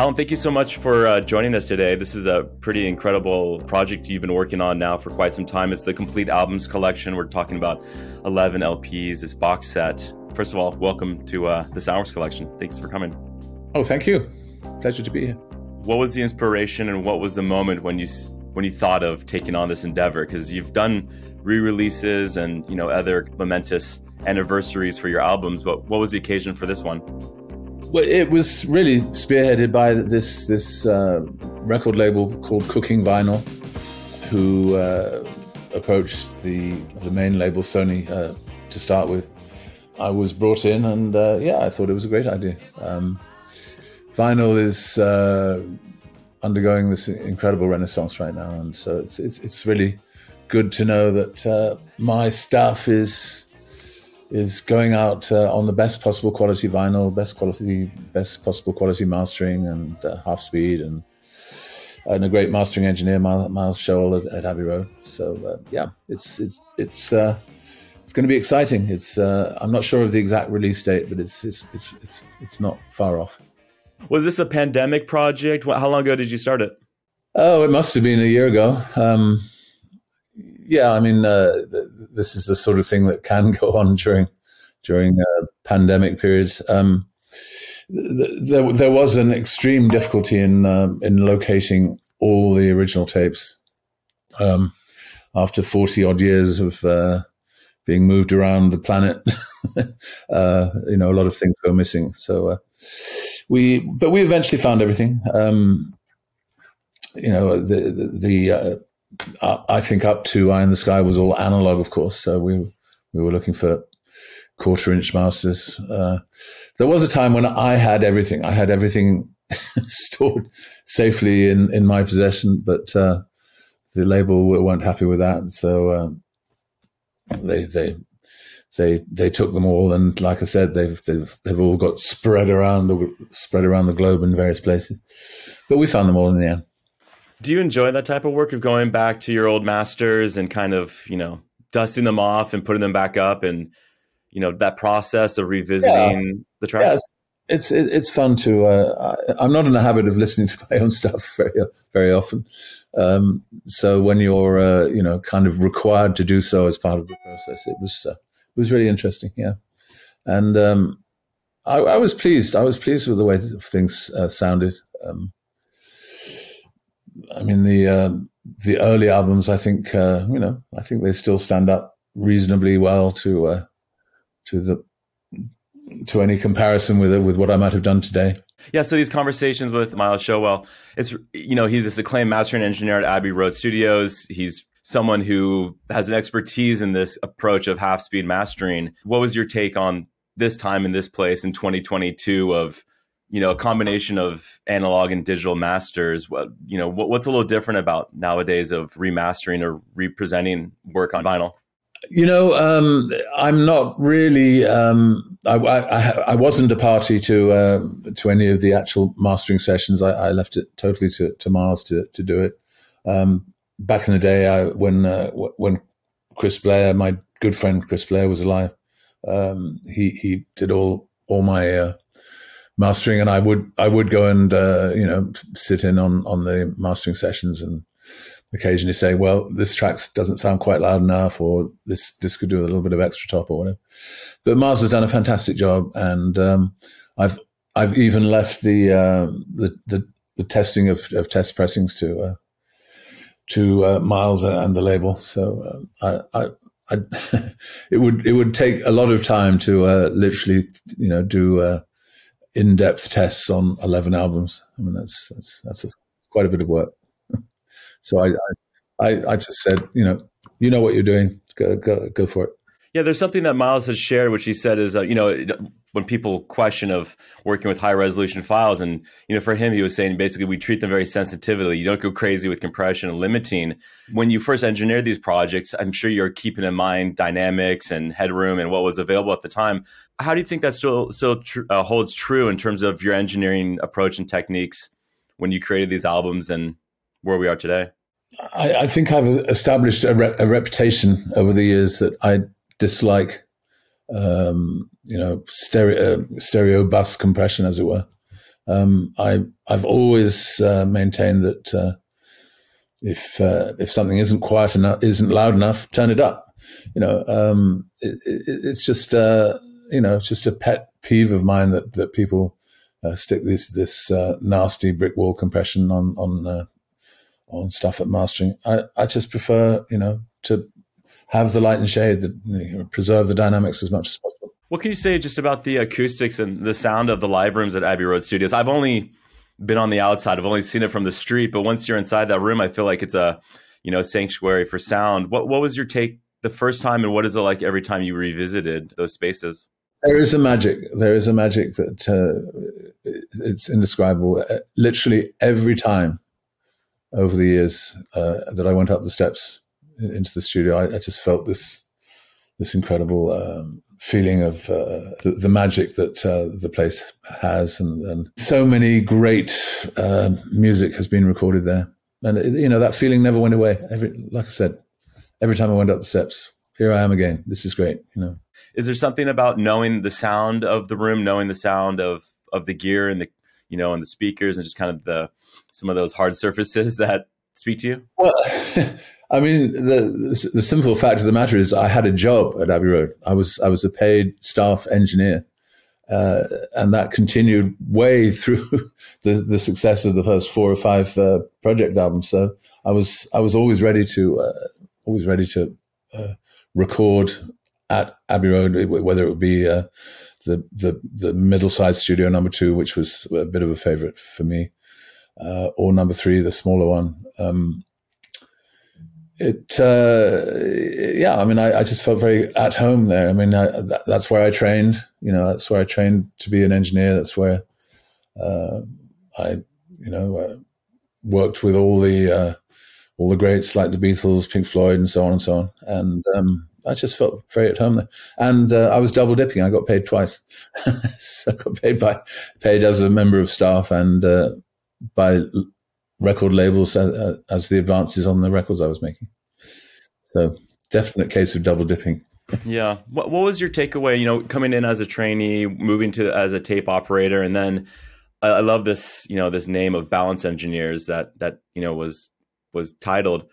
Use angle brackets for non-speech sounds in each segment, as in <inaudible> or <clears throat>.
Alan, thank you so much for uh, joining us today. This is a pretty incredible project you've been working on now for quite some time. It's the complete albums collection. We're talking about 11 LPs, this box set. First of all, welcome to uh, the Soundworks collection. Thanks for coming. Oh, thank you. Pleasure to be here. What was the inspiration and what was the moment when you when you thought of taking on this endeavor? Because you've done re-releases and you know other momentous anniversaries for your albums, but what was the occasion for this one? Well, it was really spearheaded by this this uh, record label called Cooking Vinyl, who uh, approached the the main label Sony uh, to start with. I was brought in, and uh, yeah, I thought it was a great idea. Um, vinyl is uh, undergoing this incredible renaissance right now, and so it's it's, it's really good to know that uh, my stuff is is going out uh, on the best possible quality vinyl, best quality, best possible quality mastering, and uh, half speed, and and a great mastering engineer, Miles Showell at, at Abbey Road. So uh, yeah, it's it's it's uh, it's going to be exciting. It's uh, I'm not sure of the exact release date, but it's it's it's it's, it's not far off. Was this a pandemic project? How long ago did you start it? Oh, it must have been a year ago. Um, yeah, I mean, uh, this is the sort of thing that can go on during during uh, pandemic periods. Um, th- there, there was an extreme difficulty in uh, in locating all the original tapes. Um, after forty odd years of uh, being moved around the planet, <laughs> uh, you know, a lot of things go missing. So we, but we eventually found everything. Um, you know, the the, the I think up to Eye in the Sky was all analog, of course. So we we were looking for quarter inch masters. Uh, there was a time when I had everything. I had everything <laughs> stored safely in, in my possession, but uh, the label weren't happy with that. So um, they they they they took them all, and like I said, they've they've they've all got spread around the spread around the globe in various places. But we found them all in the end. Do you enjoy that type of work of going back to your old masters and kind of, you know, dusting them off and putting them back up and, you know, that process of revisiting yeah. the tracks? Yeah, it's, it's, it's fun to, uh, I'm not in the habit of listening to <laughs> my own stuff very, very often. Um, so when you're, uh, you know, kind of required to do so as part of the process, it was, uh, it was really interesting. Yeah. And, um, I, I, was pleased. I was pleased with the way things uh, sounded. Um, I mean the uh, the early albums. I think uh, you know. I think they still stand up reasonably well to uh, to the to any comparison with it with what I might have done today. Yeah, so these conversations with Miles Showell, it's you know he's this acclaimed mastering engineer at Abbey Road Studios. He's someone who has an expertise in this approach of half speed mastering. What was your take on this time in this place in 2022 of you know a combination of analog and digital masters what you know what, what's a little different about nowadays of remastering or representing work on vinyl? You know um, i'm not really um, I, I, I, wasn't a party to uh, to any of the actual mastering sessions. I, I left it totally to, to miles to, to do it. Um, back in the day I, when uh, when chris blair my good friend chris blair was alive um, he he did all all my uh, mastering, and I would I would go and uh, you know sit in on on the mastering sessions and occasionally say, well, this track doesn't sound quite loud enough, or this this could do a little bit of extra top or whatever. But Miles has done a fantastic job, and um, I've I've even left the uh, the, the, the testing of, of test pressings to uh, to uh, Miles and the label. So uh, I, I I, <laughs> it would it would take a lot of time to uh, literally, you know, do uh, in-depth tests on 11 albums. I mean, that's, that's, that's a, quite a bit of work. <laughs> so I, I, I just said, you know, you know what you're doing. Go, go, go for it. Yeah, there's something that Miles has shared, which he said is, uh, you know, when people question of working with high resolution files, and you know, for him, he was saying basically we treat them very sensitively. You don't go crazy with compression and limiting. When you first engineered these projects, I'm sure you're keeping in mind dynamics and headroom and what was available at the time. How do you think that still still tr- uh, holds true in terms of your engineering approach and techniques when you created these albums and where we are today? I, I think I've established a, re- a reputation over the years that I dislike, um, you know, stereo, uh, stereo bus compression, as it were. Um, I I've always uh, maintained that uh, if uh, if something isn't quiet enough, isn't loud enough, turn it up. You know, um, it, it, it's just uh, you know, it's just a pet peeve of mine that that people uh, stick this this nasty brick wall compression on on on stuff at mastering. I I just prefer you know to have the light and shade that you know, preserve the dynamics as much as possible. What can you say just about the acoustics and the sound of the live rooms at Abbey Road Studios? I've only been on the outside. I've only seen it from the street, but once you're inside that room, I feel like it's a you know sanctuary for sound. What what was your take the first time, and what is it like every time you revisited those spaces? There is a magic. There is a magic that uh, it's indescribable. Uh, literally every time over the years uh, that I went up the steps into the studio, I, I just felt this this incredible um, feeling of uh, the, the, magic that uh, the place has, and, and so many great uh, music has been recorded there. And you know that feeling never went away. Every, like I said, every time I went up the steps, here I am again. This is great. You know, is there something about knowing the sound of the room, knowing the sound of of the gear and the you know and the speakers and just kind of the some of those hard surfaces <laughs> that speak to you? Well, <laughs> I mean, the the simple fact of the matter is, I had a job at Abbey Road. I was I was a paid staff engineer, uh, and that continued way <laughs> through the the success of the first four or five uh, project albums. So I was I was always ready to uh, always ready to uh, record at Abbey Road, whether it would be uh, the the the middle sized studio number two, which was a bit of a favorite for me, uh, or number three, the smaller one. Um, it, uh, yeah, I mean, I, I, just felt very at home there. I mean, I, that, that's where I trained. You know, that's where I trained to be an engineer. That's where uh, I, you know, uh, worked with all the uh, all the greats like the Beatles, Pink Floyd, and so on and so on. And um, I just felt very at home there. And uh, I was double dipping. I got paid twice. <laughs> so I got paid by paid as a member of staff and uh, by record labels as, as, the advances on the records I was making. So definite case of double dipping. <laughs> yeah. What, what was your takeaway? You know, coming in as a trainee, moving to as a tape operator, and then I, I love this. You know, this name of balance engineers that that you know was was titled.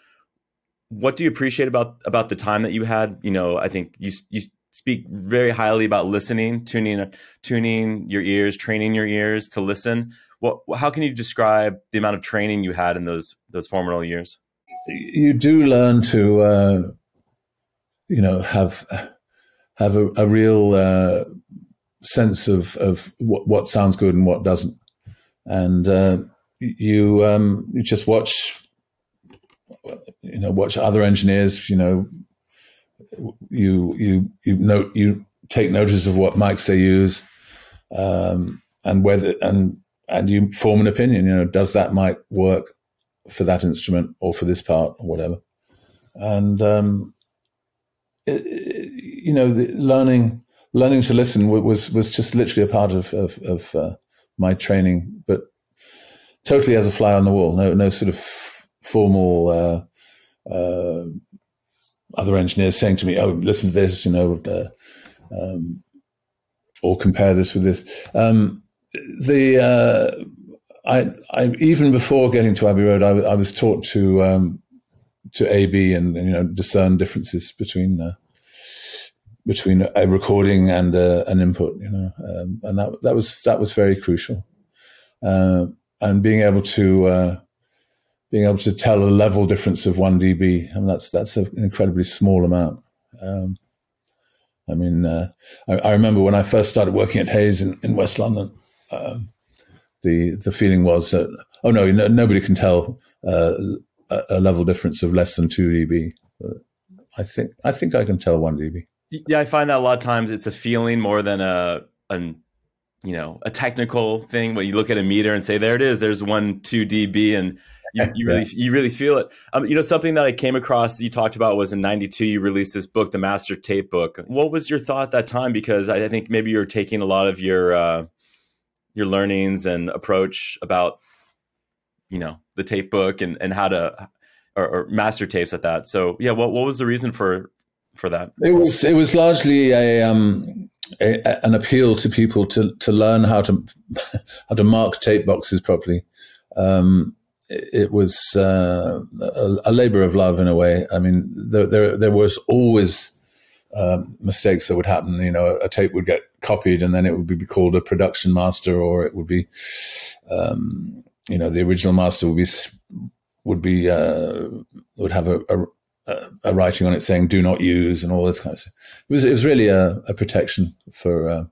What do you appreciate about about the time that you had? You know, I think you you speak very highly about listening, tuning tuning your ears, training your ears to listen what how can you describe the amount of training you had in those those formative years? You do learn to uh, you know have have a, a real uh, sense of of what, what, sounds good and what doesn't, and uh, you um, you just watch you know watch other engineers you know you you you note you take notice of what mics they use um, and whether and and you form an opinion. You know, does that mic work for that instrument or for this part or whatever? And um, it, it, you know, learning learning to listen was was just literally a part of of, of uh, my training, but totally as a fly on the wall. No no sort of f- formal. Uh, uh, other engineers saying to me, "Oh, listen to this," you know, uh, um, or compare this with this. Um, the uh, I, I, even before getting to Abbey Road, I, was taught to um, to AB and, and, you know discern differences between uh, between a recording and uh, an input. You know, um, and that that was that was very crucial. Uh, and being able to uh, being able to tell a level difference of one dB, I mean that's that's an incredibly small amount. Um, I mean, uh, I, I, remember when I first started working at Hayes in, in West London um, the the feeling was that oh no, no nobody can tell uh, a, a, level difference of less than two dB. I think I think I can tell one dB. Yeah, I find that a lot of times it's a feeling more than a an you know a technical thing. When you look at a meter and say there it is, there's one two dB, and you, <laughs> you really you really feel it. Um, you know something that I came across you talked about was in '92 you released this book, the Master Tape Book. What was your thought at that time? Because I, I think maybe you were taking a lot of your uh, your learnings and approach about you know the tape book and and how to or, or master tapes at that so yeah what, what was the reason for for that it was it was largely a um a, an appeal to people to to learn how to <laughs> how to mark tape boxes properly. Um, it, it, was uh, a, a, labor of love in a way. I mean, there there, there was always um, mistakes that would happen. You know, a tape would get copied, and then it would be called a production master, or it would be, um, you know, the original master would be would be uh, would have a, a, a, writing on it saying "do not use" and all this kind of stuff. It was it was really a, a protection for uh,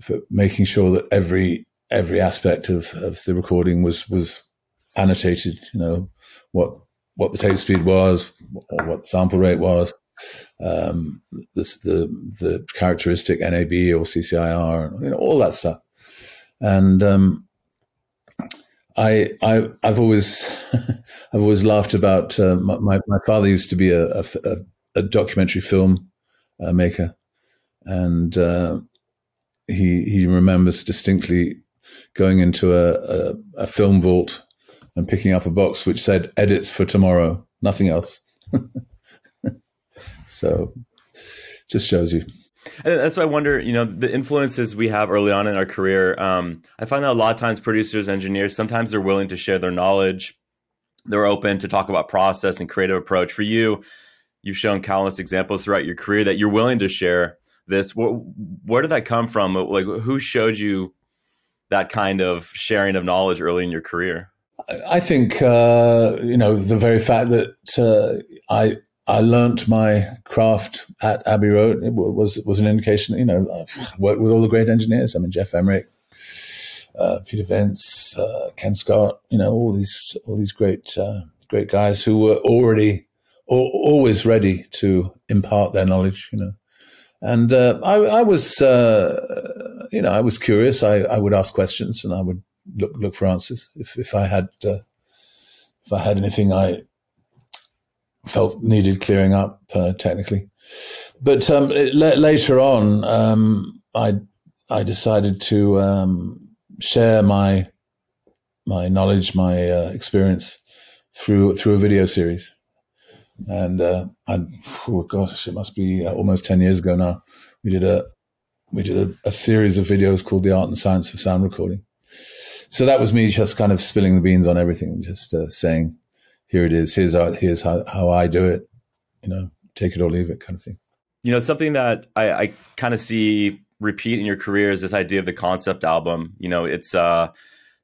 for making sure that every every aspect of, of the recording was was annotated. You know what what the tape speed was, or what sample rate was, um, the, the the characteristic NAB or CCIR, you know all that stuff, and um, I, I have always <laughs> I've always laughed about uh, my my father used to be a, a, a documentary film uh, maker, and uh, he he remembers distinctly going into a, a, a film vault and picking up a box which said "edits for tomorrow," nothing else. <laughs> so, just shows you. And that's why I wonder, you know, the influences we have early on in our career. Um, I find that a lot of times producers, engineers, sometimes they're willing to share their knowledge. They're open to talk about process and creative approach. For you, you've shown countless examples throughout your career that you're willing to share this. Where, where did that come from? Like, who showed you that kind of sharing of knowledge early in your career? I think uh, you know the very fact that uh, I I learnt my craft at Abbey Road. It was was an indication. You know, I worked with all the great engineers. I mean, Geoff Emerick, uh, Peter Vince, uh, Ken Scott. You know, all these all these great uh, great guys who were already always ready to impart their knowledge. You know, and uh, I, I, was uh, you know I was curious. I, I would ask questions and I would look look for answers if if I had uh, if I had anything I felt needed clearing up uh, technically. But um, it, later on, um, I I decided to um, share my my knowledge, my uh, experience through through a video series, and uh, I oh gosh, it must be uh, almost ten years ago now. We did a we did a, a series of videos called "The Art and Science of Sound Recording." So that was me just kind of spilling the beans on everything, just uh, saying here it is. Here's how, here's how, how I do it. You know, take it or leave it, kind of thing. You know, something that I, I kind of see repeat in your career is this idea of the concept album. You know, it's uh,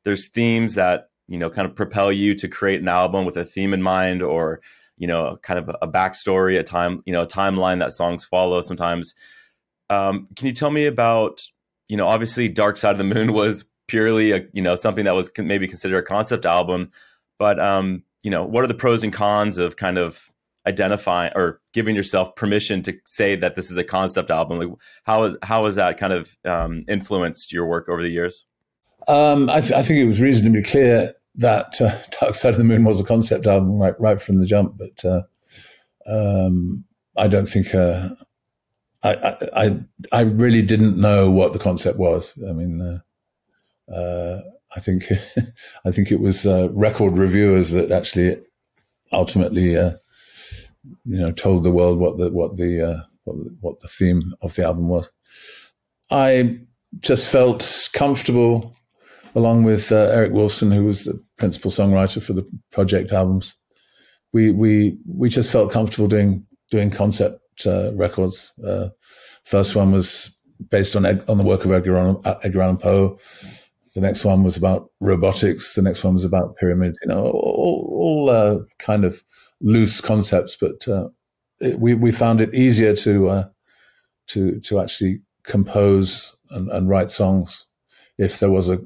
there's themes that you know kind of propel you to create an album with a theme in mind, or you know, kind of a backstory, a time, you know, a timeline that songs follow. Sometimes, um, can you tell me about you know, obviously, Dark Side of the Moon <laughs> was purely a you know something that was maybe considered a concept album, but um, you know, what are the pros and cons of kind of identifying or giving yourself permission to say that this is a concept album? Like, how is how has that kind of um, influenced your work over the years? Um, I, th- I, think it was reasonably clear that uh, <laughs> Dark Side of the Moon was a concept album right right from the jump, but uh, um, I don't think. Uh, I, I I really didn't know what the concept was. I mean, uh, uh, I think <laughs> I think it was uh, record reviewers that actually ultimately uh, you know told the world what the what the, uh, what what the theme of the album was. I just felt comfortable along with uh, Eric Woolfson, who was the principal songwriter for the project albums. We we we just felt comfortable doing doing concept uh, records. Uh, first one was based on on the work of Edgar Allan, Edgar Allan Poe. The next one was about robotics. The next one was about pyramids. You know, all, all uh, kind of loose concepts, but uh, it, we we found it easier to uh, to to actually compose and, and, write songs if there was a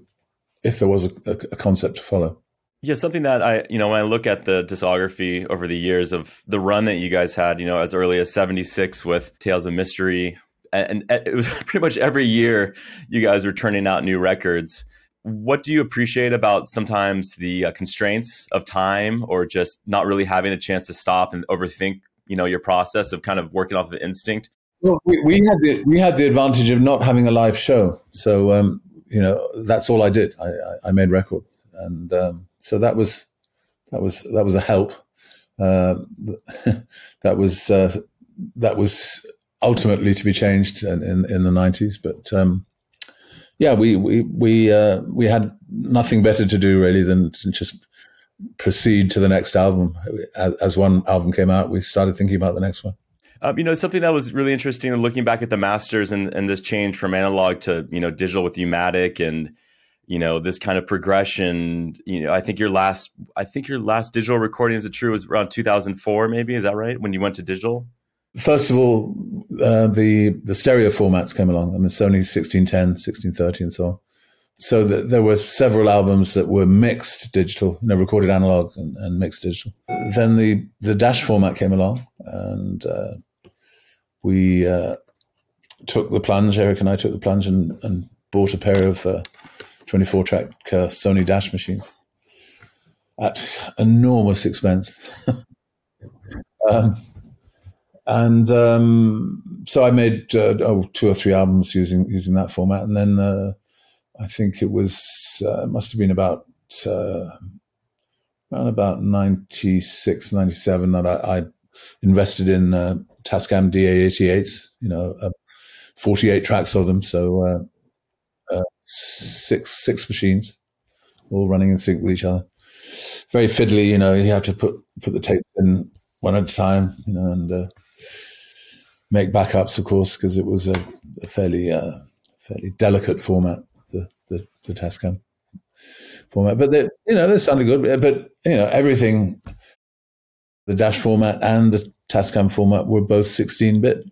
if there was a, a, concept to follow. Yeah, something that I, you know, when I look at the discography over the years of the run that you guys had, you know, as early as 76 with Tales of Mystery, and, and it was <laughs> pretty much every year you guys were turning out new records what do you appreciate about sometimes the uh, constraints of time or just not really having a chance to stop and overthink you know your process of kind of working off of instinct? Well we, we had the we had the advantage of not having a live show. So um, you know that's all i did. I, I, I made records. And um, so that was that was that was a help. Uh, <laughs> that was uh, that was ultimately to be changed in in, in the nineties. But um, yeah, we we we uh, we had nothing better to do really than to just proceed to the next album. As, one album came out, we started thinking about the next one. Um, you know, something that was really interesting looking back at the masters and, and this change from analog to you know digital with U-matic and you know this kind of progression. You know, I think your last I think your last digital recording is it true was around 2004 maybe is that right when you went to digital? First of all, uh, the the stereo formats came along. I mean, Sony 1610, 1630, and so on. So the, there were several albums that were mixed digital, you know, recorded analog and, and mixed digital. Then the the dash format came along, and uh, we uh, took the plunge. Eric and I took the plunge and, and bought a pair of uh, 24 track uh, Sony Dash machines at enormous expense. <laughs> um, and um, so I made uh, oh, two or three albums using using that format, and then uh, I think it was uh, must have been about uh, around about 96, 97 that I, I invested in uh, Tascam DA88s, you know, uh, 48 tracks of them. So uh, six six machines, all running in sync with each other. Very fiddly, you know. You have to put put the tapes in one at a time, you know, and uh, make backups, of course, because it was a, a fairly uh, fairly delicate format, the the, the Tascam format. But they, you know, they sounded good. But you know, everything, the Dash format and the Tascam format were both 16 bit.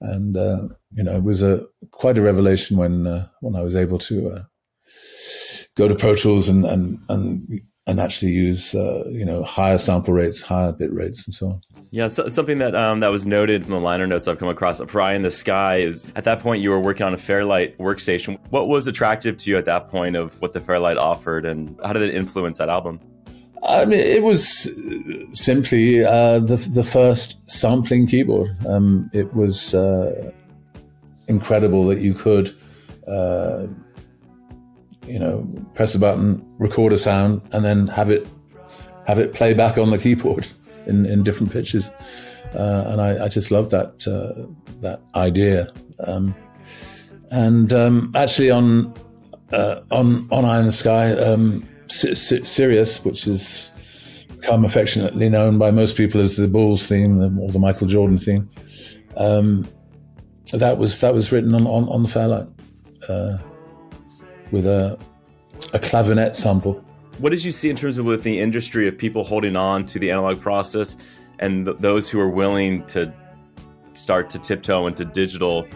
And, uh, you know, it was a quite a revelation when, uh, when I was able to, uh, go to Pro Tools and, and, and, and actually use, uh, you know, higher sample rates, higher bit rates and so on. Yeah, so, something that um, that was noted from the liner notes I've come across, Eye in the Sky, is at that point you were working on a Fairlight workstation. What was attractive to you at that point of what the Fairlight offered, and how did it influence that album? I mean, it was simply uh, the the first sampling keyboard. Um, it was uh, incredible that you could, uh, you know, press a button, record a sound, and then have it have it play back on the keyboard <laughs> in, in different pitches. Uh, and I, I, just love that uh, that idea. Um, and um, actually, on uh, on on Eye in the Sky. Um, Sirius, which has become affectionately known by most people as the Bulls theme or the Michael Jordan theme. Um, that was that was written on on, on the Fairlight uh, with a a clavinet sample. What did you see in terms of with the industry of people holding on to the analog process and th- those who are willing to start to tiptoe into digital?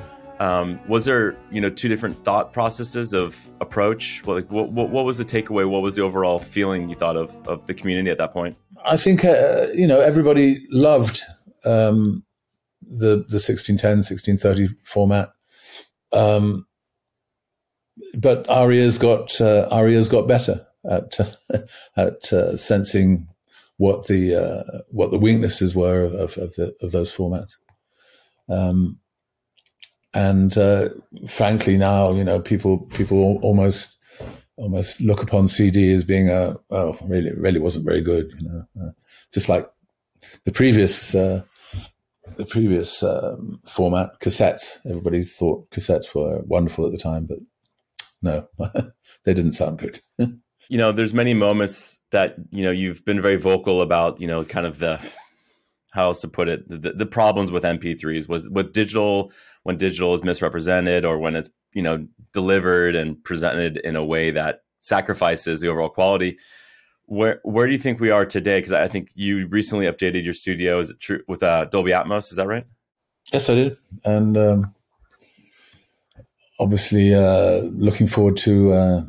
Um, was there, you know, two different thought processes of approach? Like, what, what, what, was the takeaway? What was the overall feeling you thought of of the community at that point? I think uh, you know everybody loved um, the the 1610 1630 format, um, but our ears got uh, our ears got better at <laughs> at uh, sensing what the uh, what the weaknesses were of, of, the, of those formats. Um, and uh, frankly, now you know people people almost almost look upon CD as being a oh really really wasn't very good. You know, uh, just like the previous uh, the previous um, format cassettes. Everybody thought cassettes were wonderful at the time, but no, <laughs> they didn't sound good. <laughs> you know, there's many moments that you know you've been very vocal about. You know, kind of the how else to put it the, the problems with mp3s was with digital when digital is misrepresented or when it's you know delivered and presented in a way that sacrifices the overall quality where where do you think we are today? Because i think you recently updated your studio. Is it true with uh, dolby atmos? Is that right? Yes i did. And um, obviously uh, looking forward to uh,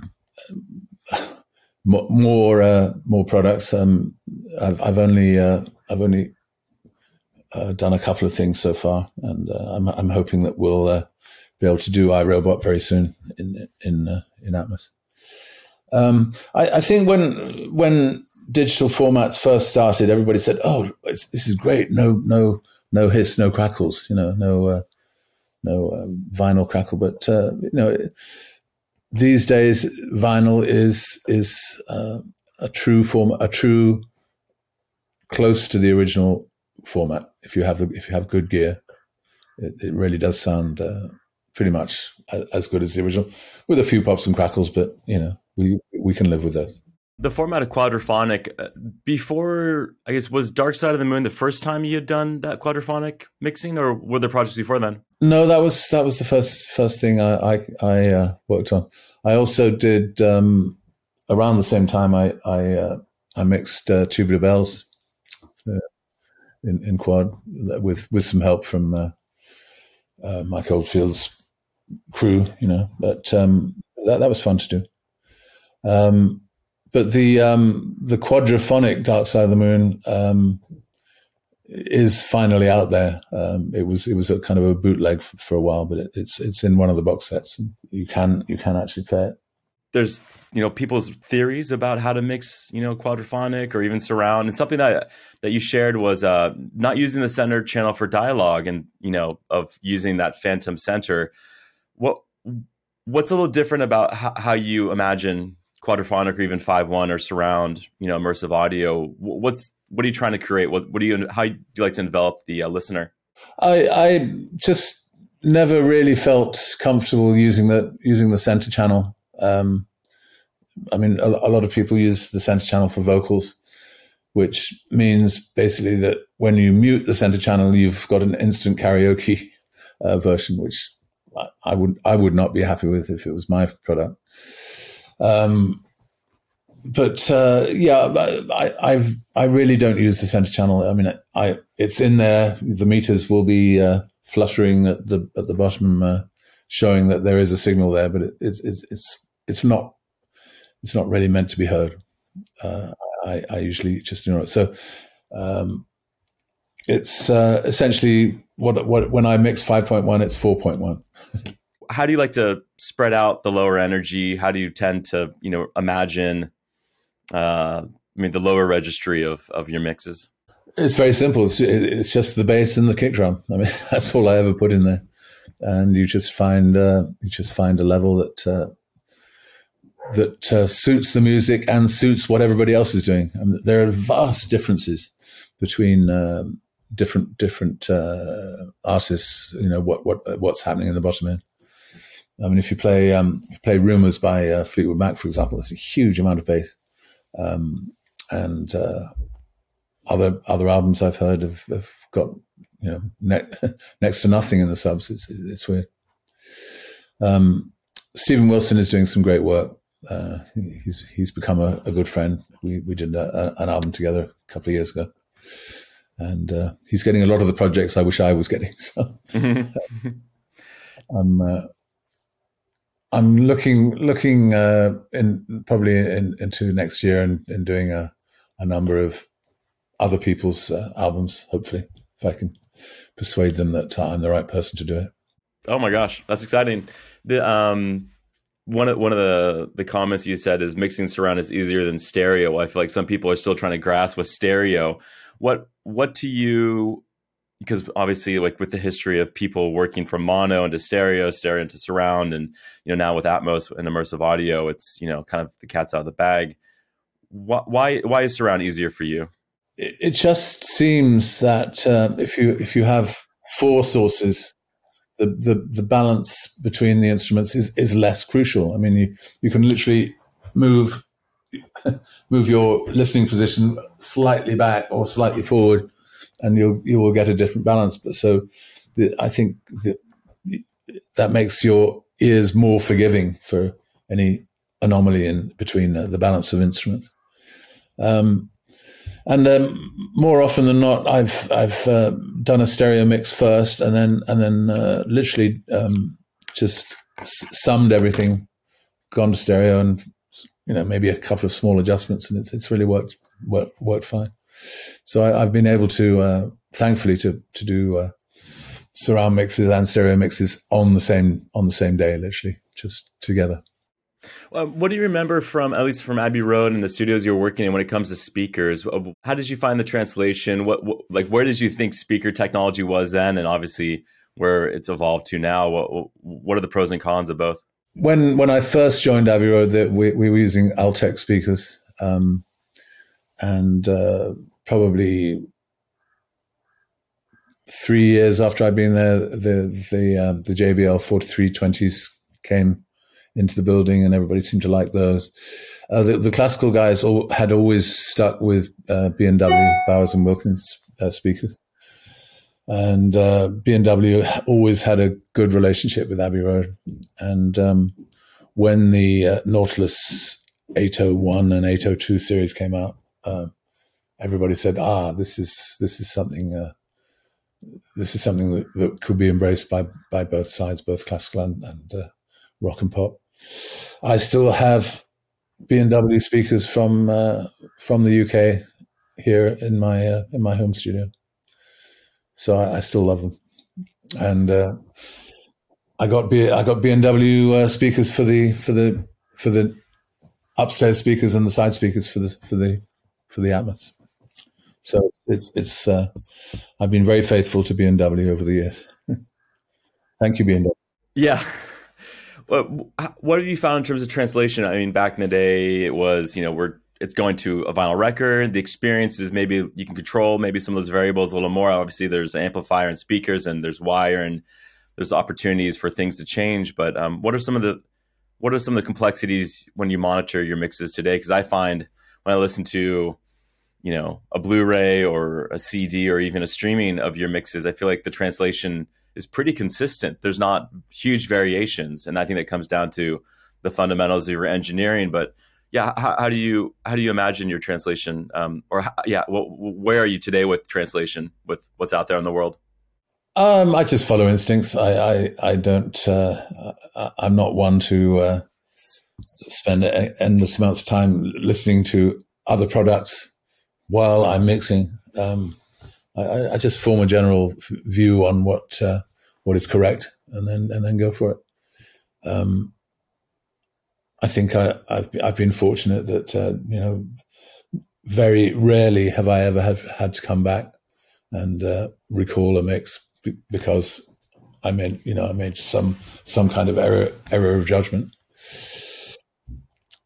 more uh, more products um, I've, I've only uh, I've only uh, done a couple of things so far, and uh, I'm, I'm hoping that we'll uh, be able to do I Robot very soon in in uh, in Atmos. Um, I, I, think when when digital formats first started, everybody said, "Oh, this is great! No, no, no hiss, no crackles. You know, no, no vinyl crackle." But you know, these days, vinyl is is a true form, a true close to the original format if you have the if you have good gear it, it really does sound uh, pretty much as good as the original, with a few pops and crackles. But you know, we we can live with that. The format of quadraphonic uh, before, I guess, was Dark Side of the Moon the first time you had done that quadraphonic mixing, or were there projects before then? No, that was that was the first first thing I I, I uh, worked on. I also did um, around the same time. I I uh, I mixed uh, Tubular Bells uh, in in quad with with some help from uh, uh, Mike Oldfield's crew, you know. But um, that that was fun to do. Um, but the um, the quadraphonic Dark Side of the Moon um, is finally out there. Um, it was it was a kind of a bootleg for, for a while, but it, it's it's in one of the box sets, you can you can actually play it. There's you know people's theories about how to mix you know quadraphonic or even surround, and something that that you shared was uh, not using the center channel for dialogue, and you know of using that phantom center. What what's a little different about how you imagine quadraphonic or even five one or surround you know immersive audio what's what are you trying to create? What what do you how do you like to develop the uh, listener? I i just never really felt comfortable using the using the center channel. Um, i mean a, a, lot of people use the center channel for vocals which means basically that when you mute the center channel you've got an instant karaoke uh, version which I would I would not be happy with if it was my product um, but uh, yeah, I, I've I really don't use the center channel. I mean, I it's in there. The meters will be uh, fluttering at the at the bottom, uh, showing that there is a signal there, but it, it's it's it's it's not it's not really meant to be heard. Uh, I, I usually just ignore it. So um, it's uh, essentially what what when I mix five point one, it's four point one. <laughs> how do you like to spread out the lower energy? How do you tend to, you know, imagine, uh, I mean, the lower registry of, of your mixes? It's very simple. It's, it's just the bass and the kick drum. I mean, <laughs> that's all I ever put in there. And you just find, uh, you just find a level that, uh, that uh, suits the music and suits what everybody else is doing. I mean, there are vast differences between um, different different uh, artists. You know what what what's happening in the bottom end. I mean, if you play um, if you play "Rumors" by uh, Fleetwood Mac, for example, there's a huge amount of bass, um, and uh, other other albums I've heard have, have got you know ne- <laughs> next to nothing in the subs. It's, it's weird. Um, Steven Wilson is doing some great work. Uh, he's he's become a, a, good friend. We we did a, a, an album together a couple of years ago, and uh, he's getting a lot of the projects I wish I was getting. <laughs> So. I'm uh, I'm looking looking uh, in probably in, into next year and, and doing a, a number of other people's uh, albums. Hopefully, if I can persuade them that I'm the right person to do it. Oh my gosh, that's exciting! The um, one of one of the the comments you said is mixing surround is easier than stereo. I feel like some people are still trying to grasp with stereo. What what to you because obviously like with the history of people working from mono into stereo stereo into surround and you know now with atmos and immersive audio it's you know kind of the cat's out of the bag. Why why is surround easier for you? It just seems that uh, if you if you have four sources the, the the balance between the instruments is is less crucial. I mean you you can literally move <laughs> move your listening position slightly back or slightly forward and you'll you will get a different balance. But so the, I think the, that makes your ears more forgiving for any anomaly in between uh, the balance of instruments. Um, and um, more often than not, I've I've uh, done a stereo mix first, and then and then uh, literally um, just summed everything, gone to stereo, and you know maybe a couple of small adjustments, and it's it's really worked worked worked fine. So I, have been able to, uh, thankfully, to to do uh, surround mixes and stereo mixes on the same on the same day, literally, just together. Well, what do you remember from at least from Abbey Road and the studios you were working in when it comes to speakers? How did you find the translation? What, what like where did you think speaker technology was then, and obviously where it's evolved to now? What what are the pros and cons of both? When when I first joined Abbey Road, that we, we, were using Altec speakers, um, and uh, probably three years after I'd been there, the the uh, the JBL 4320s came into the building, and everybody seemed to like those. Uh, the, the, classical guys all, had always stuck with uh, B&W, Bowers and Wilkins uh, speakers, and uh, B&W always had a good relationship with Abbey Road. And um, when the uh, Nautilus 801 and 802 series came out, everybody said, "Ah, this is this is something." this is something that, that, could be embraced by by both sides, both classical and, and rock and pop. I still have B&W speakers from uh, from the UK here in my uh, in my home studio, so I, I still love them. And uh, I got B I got B&W uh, speakers for the for the for the upstairs speakers and the side speakers for the for the for the Atmos. So it's it's uh, I've been very faithful to B&W over the years. <laughs> Thank you, B&W. Yeah. What, what have you found in terms of translation? I mean, back in the day, it was you know we're it's going to a vinyl record. The experience is maybe you can control maybe some of those variables a little more. Obviously, there's amplifier and speakers, and there's wire, and there's opportunities for things to change. But um, what are some of the what are some of the complexities when you monitor your mixes today? Because I find when I listen to you know a Blu-ray or a CD or even a streaming of your mixes, I feel like the translation is pretty consistent. There's not huge variations, and I think that comes down to the fundamentals of your engineering. But yeah, how, how do you how do you imagine your translation? Um, or how, yeah, where are you today with translation with what's out there in the world? Um, I just follow instincts. I I, I don't. Uh, I'm not one to uh, spend endless amounts of time listening to other products while I'm mixing. Um, I, I, just form a general view on what uh, what is correct, and then and then go for it. Um, I think I, have I've been fortunate that uh, you know very rarely have I ever have had to come back and uh, recall a mix because I made you know I made some some kind of error error of judgment.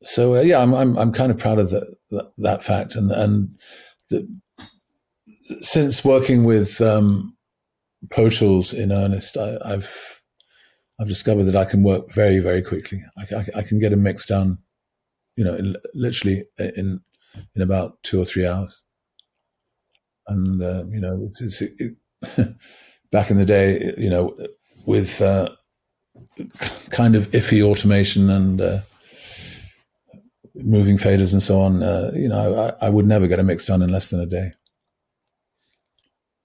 So uh, yeah, I'm, I'm I'm kind of proud of the, that fact, and and the, since working with um, Pro Tools in earnest, I, have I've discovered that I can work very very quickly. I, I, I can get a mix done, you know, in, literally in in about two or three hours. And uh, you know, it's, it's it, <laughs> back in the day, you know, with uh, kind of iffy automation and uh, moving faders and so on, uh, you know, I, I would never get a mix done in less than a day.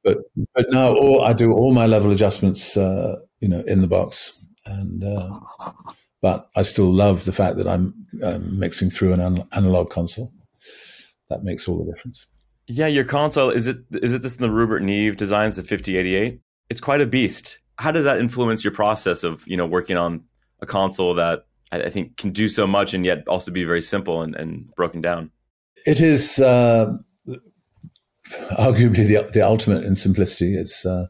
But but now all, I do all my level adjustments, uh, you know, in the box, and uh, but I still love the fact that I'm um, mixing through an an- analog console. That makes all the difference. Yeah, your console is it is it this in the Rupert Neve designs the 5088? It's quite a beast. How does that influence your process of you know working on a console that I, think can do so much and yet also be very simple and, and broken down? It is. Uh, arguably the the ultimate in simplicity. It's uh,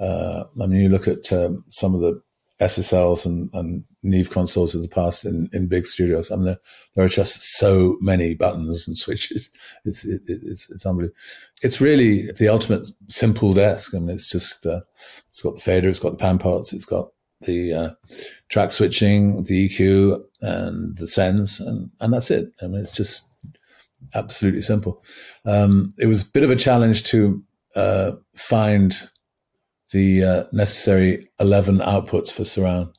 uh, I mean, you look at um, some of the SSLs and, and Neve consoles of the past in, in big studios. I mean, there, there are just so many buttons and <laughs> switches. It's it, it's it's unbelievable. It's really the ultimate simple desk. I mean, it's just uh, it's got the fader, it's got the pan pots, it's got the uh, track switching, the EQ, and the sends, and and that's it. I mean, it's just absolutely simple. Um, it was a bit of a challenge to uh, find the uh, necessary 11 outputs for surround,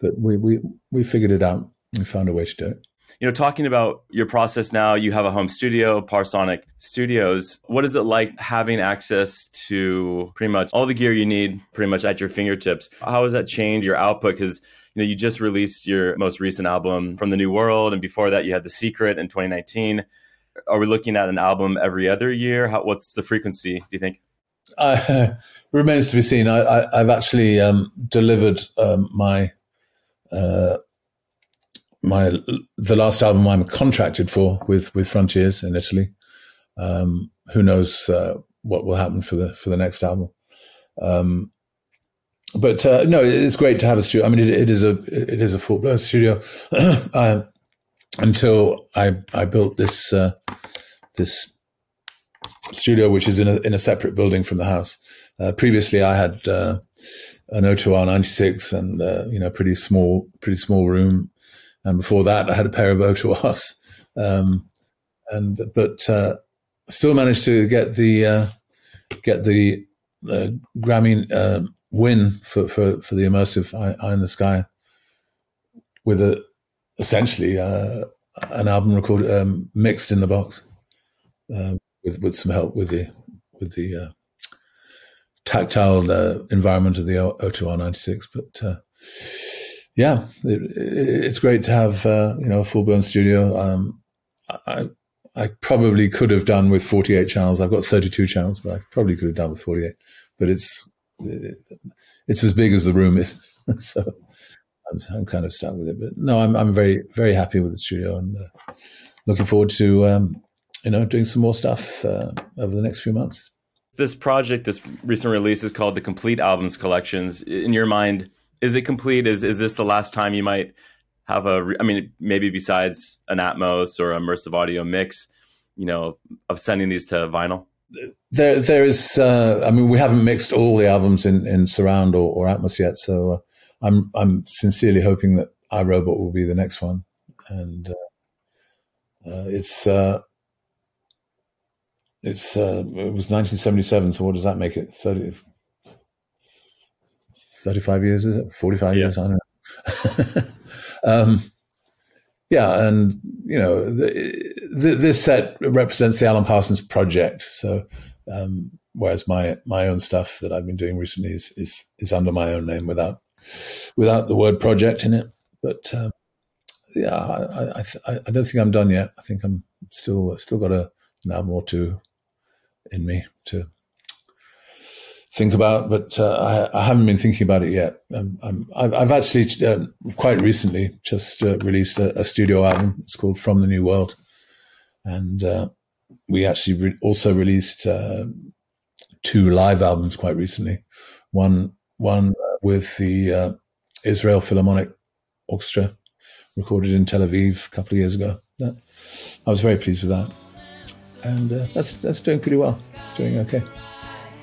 but we, we, we figured it out. We found a way to do it. You know, talking about your process now, you have a home studio, Parsonic Studios. What is it like having access to pretty much all the gear you need pretty much at your fingertips? How has that changed your output? Because you know, you just released your most recent album from the New World, and before that, you had The Secret in 2019 are we looking at an album every other year? How, what's the frequency? Do you think? Uh, <laughs> remains to be seen. I, have actually um, delivered um, my uh, my the last album I'm contracted for with with Frontiers in Italy. Um, who knows uh, what will happen for the for the next album? Um, but uh, no, it's great to have a studio. I mean, it, it is a it is a full blown studio. <clears throat> until I I built this uh, this studio, which is in a in a separate building from the house. Uh, previously, I had uh, an O2R 96 and uh, you know pretty small pretty small room, and before that, I had a pair of O2Rs. <laughs> Um, and but uh, still managed to get the uh, get the Grammy win for, for for the immersive Eye, in the Sky with a essentially an album recorded um, mixed in the box um, with with some help with the with the uh, tactile uh, environment of the O2R96. But uh, yeah, it, it, it's great to have uh, you know a full blown studio. Um, I I probably could have done with 48 channels. I've got 32 channels, but I probably could have done with 48. But it's it's as big as the room is, <laughs> so I'm, I'm, kind of stuck with it. But no, I'm I'm very very happy with the studio and uh, looking forward to um, you know doing some more stuff uh, over the next few months. This project, this recent release, is called the Complete Albums Collections. In your mind, is it complete? Is is this the last time you might have a? I mean, maybe besides an Atmos or immersive audio mix, you know, of sending these to vinyl there there is uh, I mean we haven't mixed all the albums in, in surround or, or Atmos yet so uh, I'm I'm sincerely hoping that I Robot will be the next one, and uh, uh, it's uh, it's uh, it was 1977. So what does that make it? 30, 35 years is it? 45 yeah. years? I don't know. <laughs> um, yeah, and you know the, the, this set represents the Alan Parsons project. So um, whereas my my own stuff that I've been doing recently is is, is under my own name without without the word project in it. But um, yeah, I, I, I, don't think I'm done yet. I think I'm still still got a, an album or two in me to think about, but uh, I, I, haven't been thinking about it yet. Um, i have actually uh, quite recently just uh, released a, a, studio album. It's called From the New World, and uh, we actually re- also released uh, two live albums quite recently. One one with the uh, Israel Philharmonic Orchestra, recorded in Tel Aviv a couple of years ago. That, I was very pleased with that, and uh, that's that's doing pretty well. It's doing okay.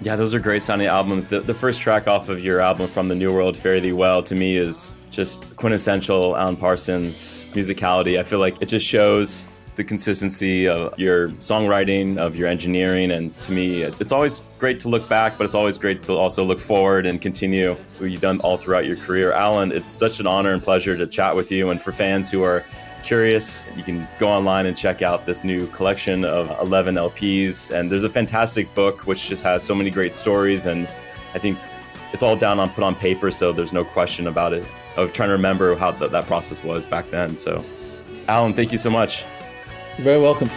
Yeah, those are great sounding albums. The, the first track off of your album, From the New World, Fare Thee Well, to me is just quintessential Alan Parsons musicality. I feel like it just shows the consistency of your songwriting, of your engineering. And to me, it's, it's, always great to look back, but it's always great to also look forward and continue what you've done all throughout your career. Alan, it's such an honor and pleasure to chat with you. And for fans who are curious, you can go online and check out this new collection of 11 LPs. And there's a fantastic book which just has so many great stories. And I think it's all down on put on paper, so there's no question about it. Of trying to remember how th- that process was back then. So, Alan, thank you so much. You're very welcome.